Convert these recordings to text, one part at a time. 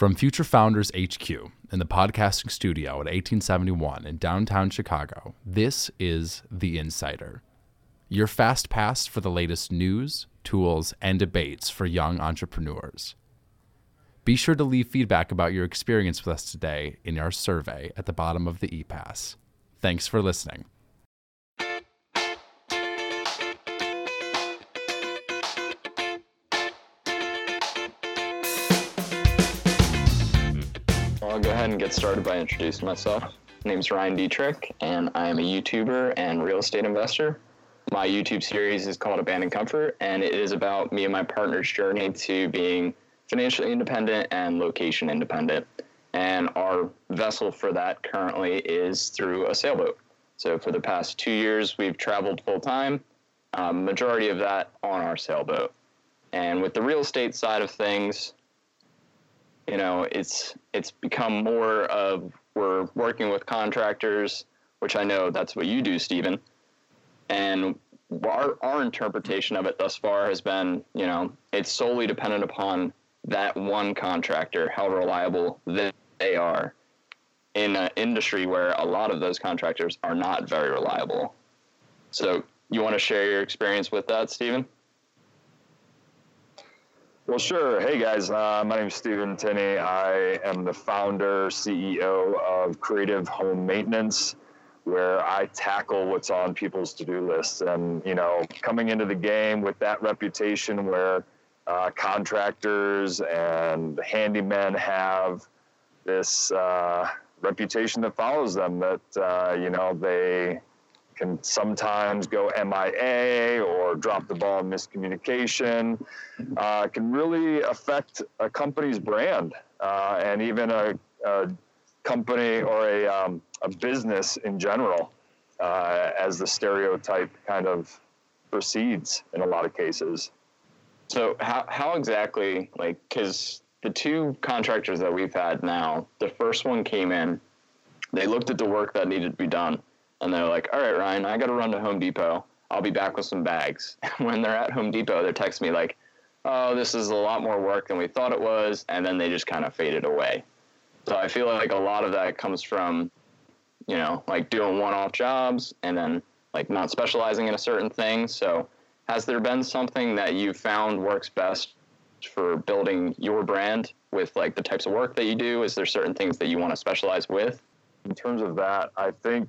From Future Founders HQ in the podcasting studio at 1871 in downtown Chicago, this is The Insider, your fast pass for the latest news, tools, and debates for young entrepreneurs. Be sure to leave feedback about your experience with us today in our survey at the bottom of the ePass. Thanks for listening. And get started by introducing myself. My name's Ryan Dietrich, and I am a YouTuber and real estate investor. My YouTube series is called Abandoned Comfort, and it is about me and my partner's journey to being financially independent and location independent. And our vessel for that currently is through a sailboat. So for the past two years, we've traveled full time, um, majority of that on our sailboat. And with the real estate side of things, you know, it's it's become more of we're working with contractors, which I know that's what you do, Stephen. And our our interpretation of it thus far has been, you know, it's solely dependent upon that one contractor, how reliable they, are in an industry where a lot of those contractors are not very reliable. So, you want to share your experience with that, Stephen? Well, sure. Hey, guys. Uh, my name is Stephen Tinney. I am the founder, CEO of Creative Home Maintenance, where I tackle what's on people's to do lists. And, you know, coming into the game with that reputation where uh, contractors and handymen have this uh, reputation that follows them that, uh, you know, they can sometimes go MIA or drop the ball miscommunication, uh, can really affect a company's brand uh, and even a, a, company or a, um, a business in general uh, as the stereotype kind of proceeds in a lot of cases. So how how exactly like because the two contractors that we've had now, the first one came in, they looked at the work that needed to be done and they're like, "All right, Ryan, I got to run to Home Depot. I'll be back with some bags." when they're at Home Depot, they text me like, "Oh, this is a lot more work than we thought it was," and then they just kind of faded away. So I feel like a lot of that comes from, you know, like doing one-off jobs and then like not specializing in a certain thing. So has there been something that you found works best for building your brand with like the types of work that you do? Is there certain things that you want to specialize with? In terms of that, I think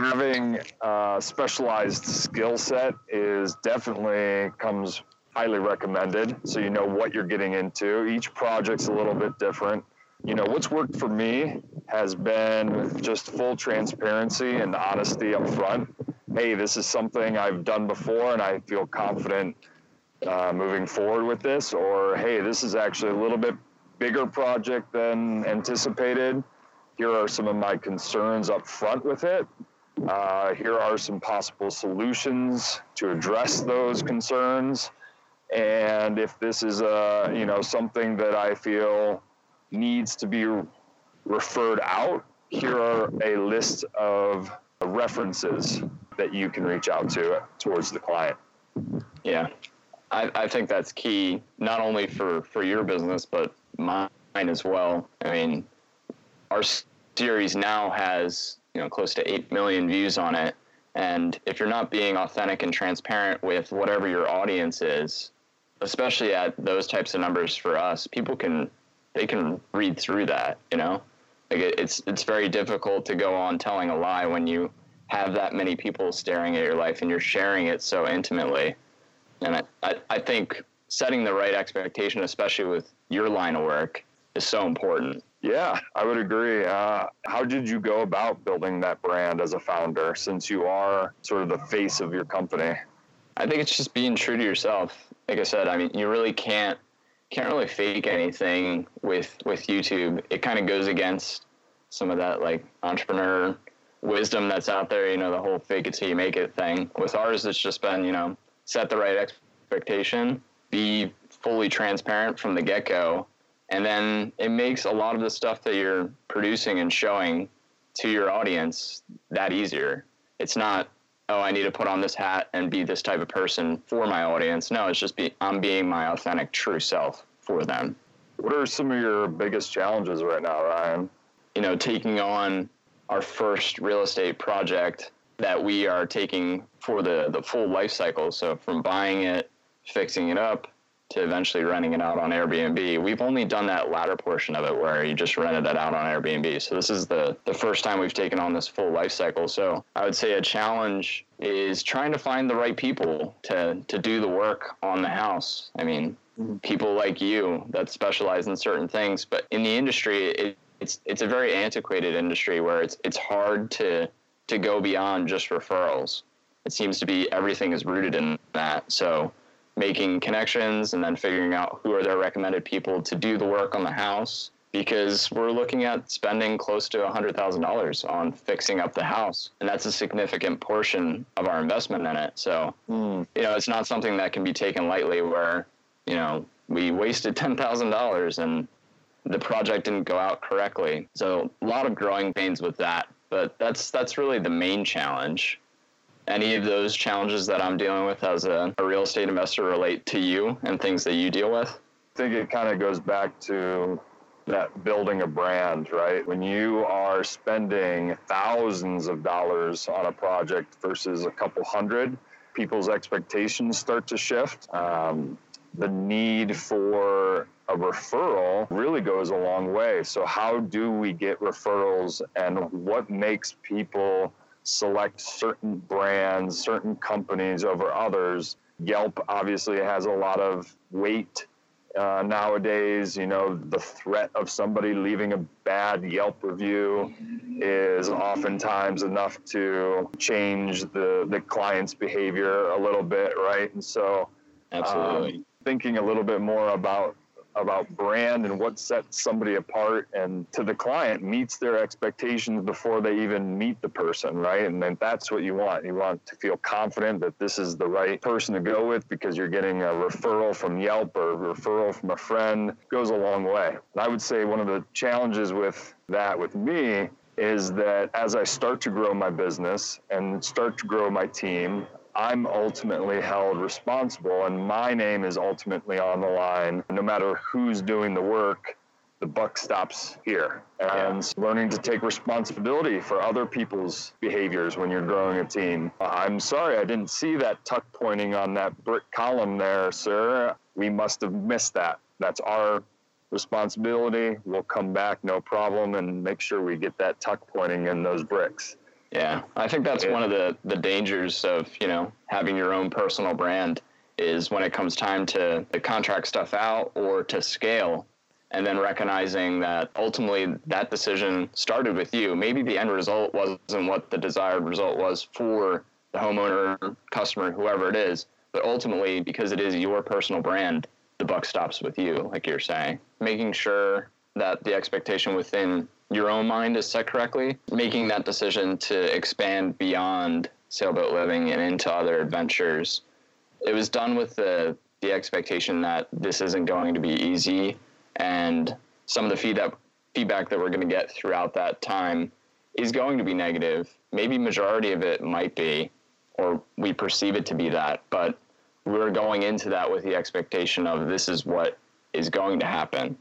having a specialized skill set is definitely comes highly recommended. So you know what you're getting into. Each project's a little bit different. You know what's worked for me has been just full transparency and honesty up front. Hey this is something i've done before and i feel confident uh, moving forward with this. Or hey this is actually a little bit bigger project than anticipated. Here are some of my concerns up front with it uh, here are some possible solutions to address those concerns. And if this is a, you know, something that I feel needs to be referred out, here are a list of references that you can reach out to towards the client. Yeah, I, I think that's key, not only for, for your business, but mine as well. I mean, our series now has you know close to 8 million views on it. And if you're not being authentic and transparent with whatever your audience is especially at those types of numbers for us people can they can read through that you know? Like it, it's it's very difficult to go on telling a lie when you have that many people staring at your life and you're sharing it so intimately. And I, I, I think setting the right expectation especially with your line of work is so important yeah, I would agree. Uh, how did you go about building that brand as a founder since you are sort of the face of your company? I think it's just being true to yourself. Like I said, I mean, you really can't can't really fake anything with with YouTube. It kind of goes against some of that like entrepreneur wisdom that's out there. You know, the whole fake it till you make it thing. With ours, it's just been you know set the right expectation, be fully transparent from the get go, and then it makes a lot of the stuff that you're producing and showing to your audience that easier. It's not, oh, I need to put on this hat and be this type of person for my audience. No, it's just be I'm being my authentic true self for them. What are some of your biggest challenges right now, Ryan? You know, taking on our first real estate project that we are taking for the, the full life cycle. So from buying it, fixing it up, to eventually renting it out on Airbnb. We've only done that latter portion of it where you just rented it out on Airbnb. So this is the, the first time we've taken on this full life cycle. So I would say a challenge is trying to find the right people to, to do the work on the house. I mean, mm-hmm. people like you that specialize in certain things, but in the industry, it, it's it's a very antiquated industry where it's it's hard to to go beyond just referrals. It seems to be everything is rooted in that. So making connections and then figuring out who are their recommended people to do the work on the house because we're looking at spending close to $100,000 on fixing up the house. And that's a significant portion of our investment in it. So, mm. you know, it's not something that can be taken lightly where, you know, we wasted $10,000 and the project didn't go out correctly. So, a lot of growing pains with that. But that's that's really the main challenge any of those challenges that I'm dealing with as a, a real estate investor relate to you and things that you deal with? I think it kind of goes back to that building a brand, right? When you are spending thousands of dollars on a project versus a couple hundred, people's expectations start to shift. Um, the need for a referral really goes a long way. So, how do we get referrals and what makes people select certain brands, certain companies over others. Yelp obviously has a lot of weight uh, nowadays. You know, the threat of somebody leaving a bad Yelp review is oftentimes enough to change the, the client's behavior a little bit, right? And so, absolutely. Um, thinking a little bit more about about brand and what sets somebody apart and to the client meets their expectations before they even meet the person right? And then that's what you want. You want to feel confident that this is the right person to go with because you're getting a referral from yelp or a referral from a friend. Goes a long way. And i would say one of the challenges with that with me is that as I start to grow my business and start to grow my team, I'm ultimately held responsible and my name is ultimately on the line. No matter who's doing the work, the buck stops here. And yeah. learning to take responsibility for other people's behaviors when you're growing a team. I'm sorry, I didn't see that tuck pointing on that brick column there, sir. We must have missed that. That's our responsibility. We'll come back, no problem, and make sure we get that tuck pointing in those bricks. Yeah, I think that's one of the the dangers of you know having your own personal brand is when it comes time to, to contract stuff out or to scale and then recognizing that ultimately that decision started with you. Maybe the end result wasn't what the desired result was for the homeowner, customer, whoever it is, but ultimately because it is your personal brand, the buck stops with you, like you're saying. Making sure that the expectation within your own mind is set correctly, making that decision to expand beyond sailboat living and into other adventures. It was done with the the expectation that this isn't going to be easy, and some of the feedback feedback that we're going to get throughout that time is going to be negative. Maybe majority of it might be, or we perceive it to be that, but we're going into that with the expectation of this is what is going to happen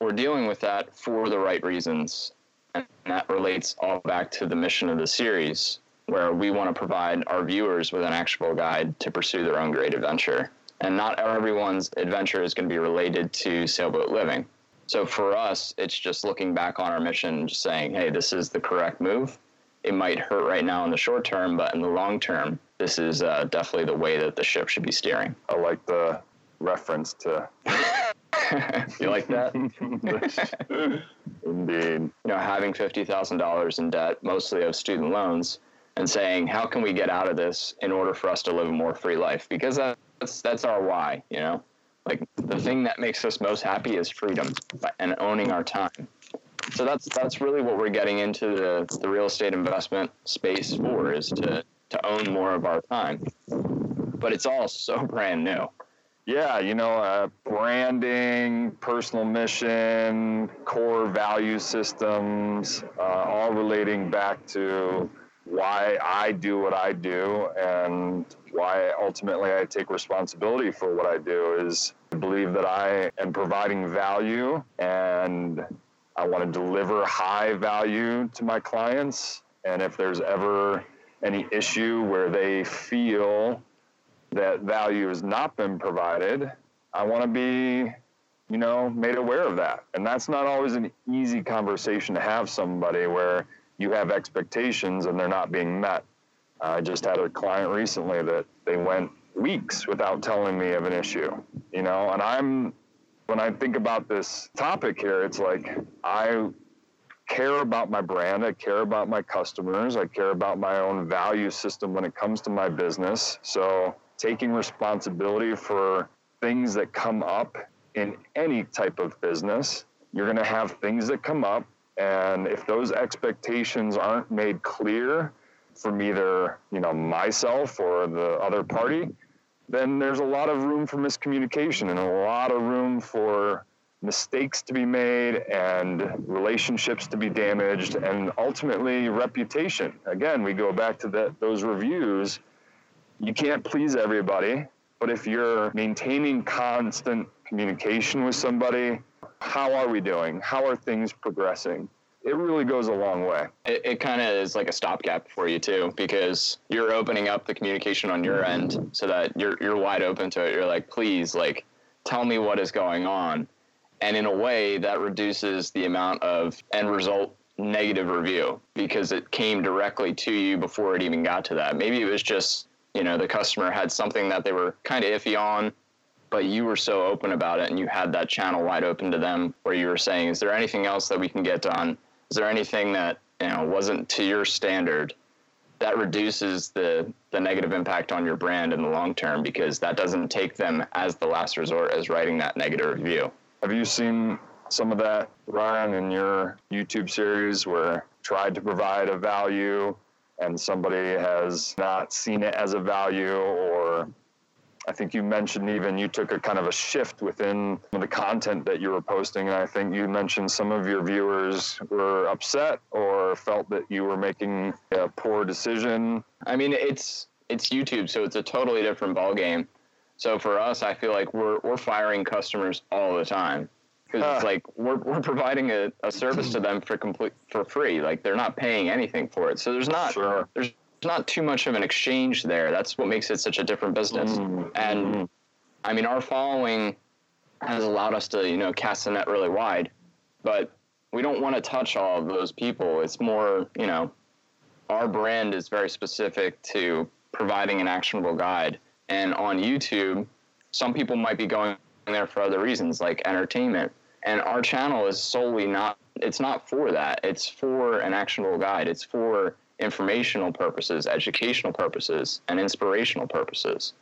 we're dealing with that for the right reasons. And that relates all back to the mission of the series, where we want to provide our viewers with an actionable guide to pursue their own great adventure. And not everyone's adventure is going to be related to sailboat living. So for us, it's just looking back on our mission and just saying, hey, this is the correct move. It might hurt right now in the short term, but in the long term, this is uh, definitely the way that the ship should be steering. I like the reference to you like that? Indeed. You know, having fifty thousand dollars in debt, mostly of student loans, and saying, "How can we get out of this in order for us to live a more free life?" Because that's that's our why. You know, like the thing that makes us most happy is freedom and owning our time. So that's that's really what we're getting into the the real estate investment space for is to to own more of our time. But it's all so brand new yeah, you know, uh, branding, personal mission, core value systems, uh, all relating back to why I do what I do and why ultimately I take responsibility for what I do is believe that I am providing value and I want to deliver high value to my clients. And if there's ever any issue where they feel that value has not been provided, I want to be, you know, made aware of that. And that's not always an easy conversation to have somebody where you have expectations and they're not being met. I just had a client recently that they went weeks without telling me of an issue, you know, and I'm, when I think about this topic here, it's like I care about my brand, I care about my customers, I care about my own value system when it comes to my business. So taking responsibility for things that come up in any type of business, you're going to have things that come up. And if those expectations aren't made clear from either, you know, myself or the other party, then there's a lot of room for miscommunication and a lot of room for mistakes to be made and relationships to be damaged and ultimately reputation. Again, we go back to that those reviews. You can't please everybody, but if you're maintaining constant communication with somebody, how are we doing? How are things progressing? It really goes a long way. It, it kind of is like a stopgap for you too, because you're opening up the communication on your end so that you're you're wide open to it. You're like, please, like, tell me what is going on and in a way, that reduces the amount of end result negative review because it came directly to you before it even got to that. Maybe it was just, you know, the customer had something that they were kind of iffy on, but you were so open about it and you had that channel wide open to them where you were saying, is there anything else that we can get done? Is there anything that, you know, wasn't to your standard? That reduces the, the negative impact on your brand in the long term because that doesn't take them as the last resort as writing that negative review. Have you seen some of that, Ryan, in your YouTube series where tried to provide a value and somebody has not seen it as a value or I think you mentioned even you took a kind of a shift within the content that you were posting. And I think you mentioned some of your viewers were upset or felt that you were making a poor decision. I mean, it's it's YouTube, so it's a totally different ballgame. So for us, I feel like we're we're firing customers all the time because uh. it's like we're we're providing a, a service to them for complete for free. Like they're not paying anything for it. So there's not sure. there's not too much of an exchange there. That's what makes it such a different business. Mm-hmm. And I mean, our following has allowed us to you know cast the net really wide, but we don't want to touch all of those people. It's more you know our brand is very specific to providing an actionable guide and on YouTube, some people might be going there for other reasons, like entertainment. And our channel is solely not, it's not for that. It's for an actionable guide. It's for informational purposes, educational purposes, and inspirational purposes.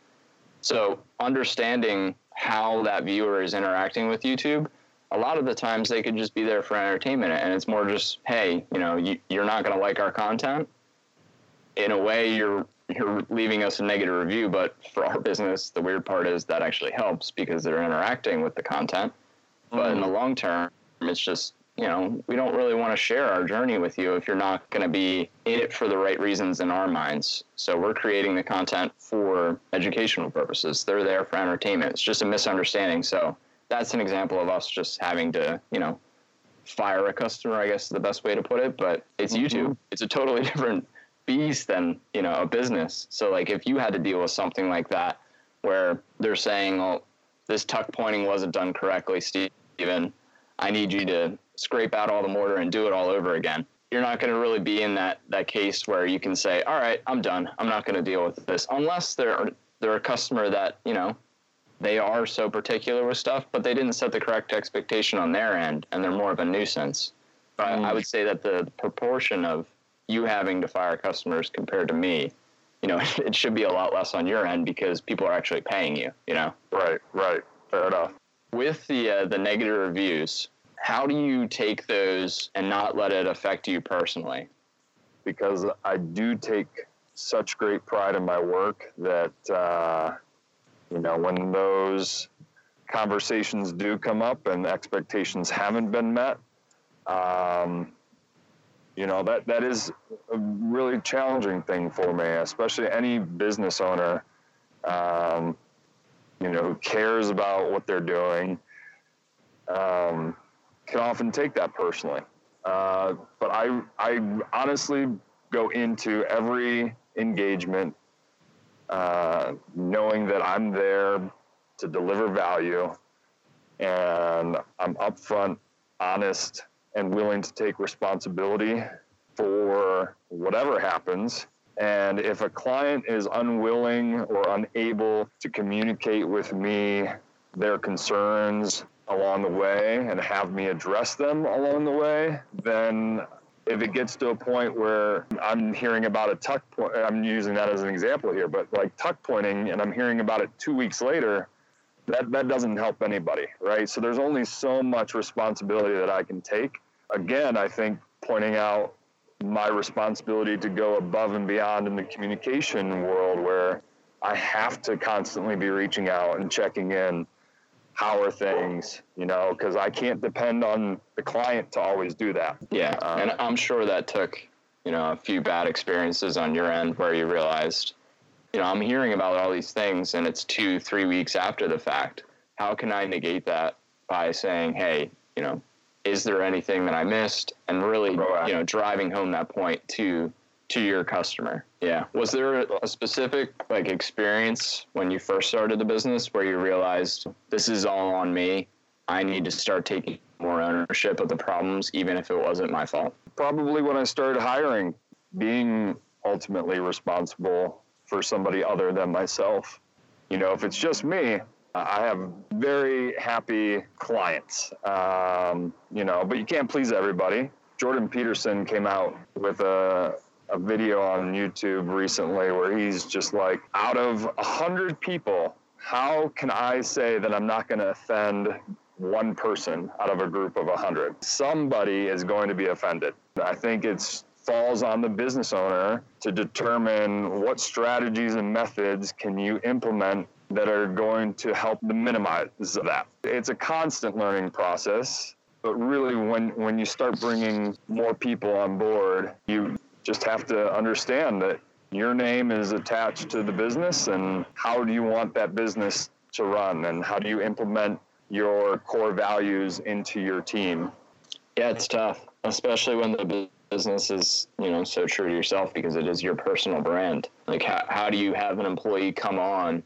So understanding how that viewer is interacting with YouTube, a lot of the times they could just be there for entertainment and it's more just, hey, you know, you, you're not going to like our content. In a way, you're you're leaving us a negative review, but for our business, the weird part is that actually helps because they're interacting with the content. But in the long term, it's just, you know, we don't really want to share our journey with you if you're not going to be in it for the right reasons in our minds. So we're creating the content for educational purposes. They're there for entertainment. It's just a misunderstanding. So that's an example of us just having to, you know, fire a customer, I guess is the best way to put it. But it's mm-hmm. YouTube. It's a totally different beast than you know a business. So like if you had to deal with something like that, where they're saying, "Oh, this tuck pointing wasn't done correctly, Stephen. I need you to scrape out all the mortar and do it all over again." You're not going to really be in that that case where you can say, "All right, I'm done. I'm not going to deal with this," unless they're they're a customer that you know they are so particular with stuff, but they didn't set the correct expectation on their end, and they're more of a nuisance. But mm. I would say that the proportion of you having to fire customers compared to me, you know, it should be a lot less on your end because people are actually paying you, you know? Right, right. Fair enough. With the, uh, the negative reviews, how do you take those and not let it affect you personally? Because I do take such great pride in my work that, uh, you know, when those conversations do come up and expectations haven't been met, um, you know that that is a really challenging thing for me especially any business owner um, you know, who cares about what they're doing, um, can often take that personally. Uh, but I, I honestly go into every engagement uh, knowing that I'm there to deliver value and I'm upfront, honest, and willing to take responsibility for whatever happens. And if a client is unwilling or unable to communicate with me their concerns along the way and have me address them along the way, then if it gets to a point where I'm hearing about a tuck point, I'm using that as an example here, but like tuck pointing and I'm hearing about it two weeks later, that, that doesn't help anybody, right? So there's only so much responsibility that I can take. Again, I think pointing out my responsibility to go above and beyond in the communication world where I have to constantly be reaching out and checking in. How are things? You know, because I can't depend on the client to always do that. Yeah, Um, and I'm sure that took you know a few bad experiences on your end where you realized, you know, I'm hearing about all these things and it's two, three weeks after the fact. How can I negate that by saying, hey, you know, is there anything that I missed? And really, you know, driving home that point to to your customer. Yeah. Was there a specific like experience when you first started the business where you realized this is all on me? I need to start taking more ownership of the problems, even if it wasn't my fault. probably when I started hiring, being ultimately responsible for somebody other than myself. You know, if it's just me, I have very happy clients. Um, you know, but you can't please everybody. Jordan Peterson came out with a, a video on YouTube recently where he's just like, out of a hundred people, how can I say that I'm not going to offend one person out of a group of a hundred? Somebody is going to be offended. I think it's falls on the business owner to determine what strategies and methods can you implement that are going to help to minimize that. It's a constant learning process, but really when when you start bringing more people on board, you just have to understand that your name is attached to the business and how do you want that business to run and how do you implement your core values into your team Yeah, it's tough, especially when the business is, you know, so true to yourself because it is your personal brand. Like, how, how do you have an employee come on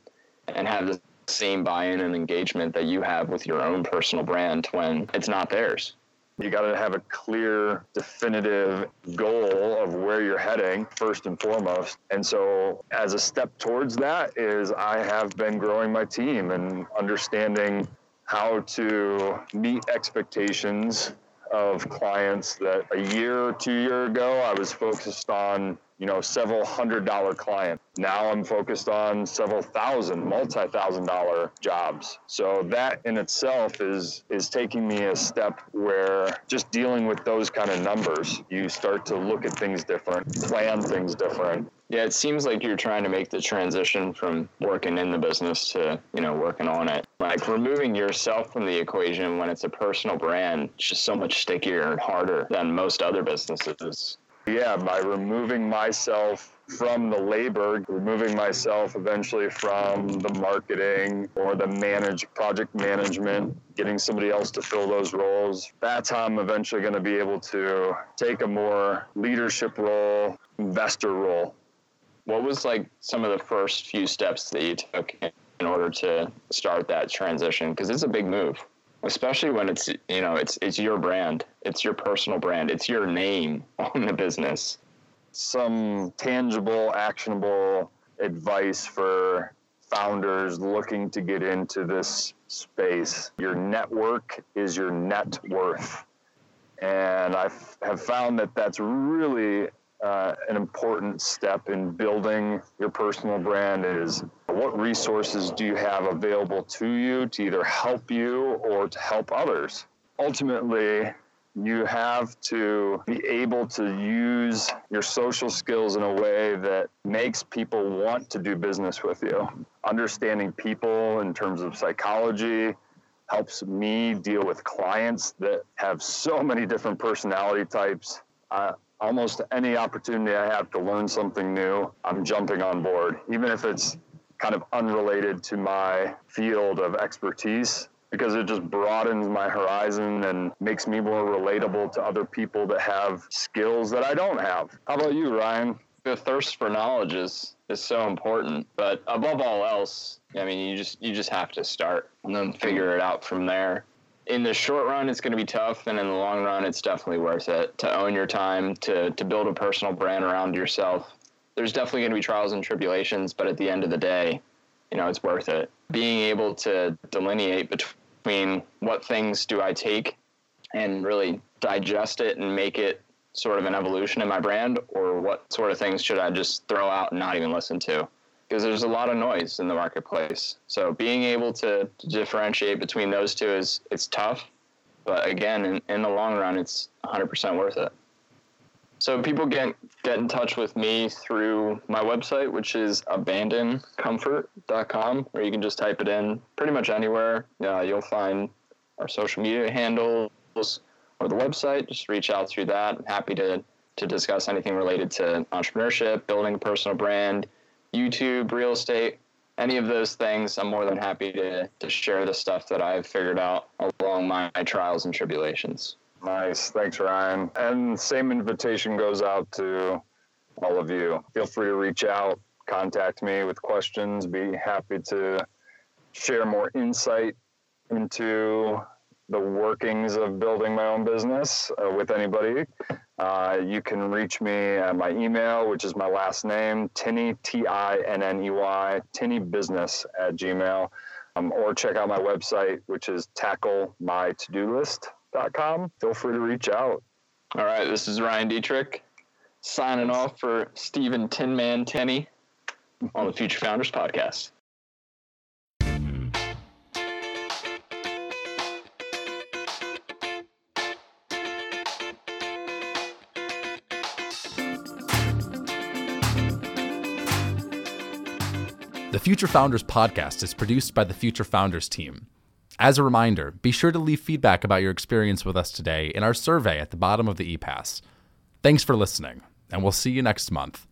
and have the same buy-in and engagement that you have with your own personal brand when it's not theirs? you got to have a clear definitive goal of where you're heading first and foremost and so as a step towards that is i have been growing my team and understanding how to meet expectations of clients that a year or two year ago i was focused on you know several hundred dollar client now i'm focused on several thousand multi-thousand dollar jobs so that in itself is is taking me a step where just dealing with those kind of numbers you start to look at things different plan things different Yeah, it seems like you're trying to make the transition from working in the business to, you know, working on it. Like removing yourself from the equation when it's a personal brand, it's just so much stickier and harder than most other businesses. Yeah by removing myself from the labor removing myself eventually from the marketing or the manage project management getting somebody else to fill those roles that's how i'm eventually going to be able to take a more leadership role investor role What was like some of the first few steps that you took in order to start that transition? Because it's a big move, especially when it's you know it's it's your brand, it's your personal brand, it's your name on the business. some tangible, actionable advice for founders looking to get into this space. Your network is your net worth. And I have found that that's really uh, an important step in building your personal brand is what resources do you have available to you to either help you or to help others. Ultimately, you have to be able to use your social skills in a way that makes people want to do business with you. Understanding people in terms of psychology helps me deal with clients that have so many different personality types. Uh, almost any opportunity I have to learn something new, I'm jumping on board, even if it's kind of unrelated to my field of expertise because it just broadens my horizon and makes me more relatable to other people that have skills that I don't have. How about you, Ryan? The thirst for knowledge is is so important, but above all else, I mean, you just you just have to start and then figure it out from there. In the short run, it's going to be tough, and in the long run, it's definitely worth it to own your time, to to build a personal brand around yourself. There's definitely going to be trials and tribulations, but at the end of the day, you know, it's worth it. Being able to delineate between what things do I take and really digest it and make it sort of an evolution in my brand, or what sort of things should I just throw out and not even listen to? Because there's a lot of noise in the marketplace. So being able to, to differentiate between those two is it's tough, but again, in, in the long run, it's 100% worth it. So people get get in touch with me through my website, which is abandoncomfort.com, or you can just type it in pretty much anywhere. Uh, you'll find our social media handles or the website. Just reach out through that. I'm happy to to discuss anything related to entrepreneurship, building a personal brand, YouTube, real estate, any of those things. I'm more than happy to to share the stuff that I've figured out along my, my trials and tribulations. Nice. Thanks, Ryan. And same invitation goes out to all of you. Feel free to reach out, contact me with questions. Be happy to share more insight into the workings of building my own business uh, with anybody. Uh, you can reach me at my email, which is my last name, Tinney, T I N N E Y, Business at gmail. Um, or check out my website, which is tacklemytodolist.com. Feel free to reach out. All right, this is Ryan Dietrich signing off for Stephen Tinman Tenney on the Future Founders Podcast. The Future Founders podcast is produced by the Future Founders team. As a reminder, be sure to leave feedback about your experience with us today in our survey at the bottom of the ePass. Thanks for listening, and we'll see you next month.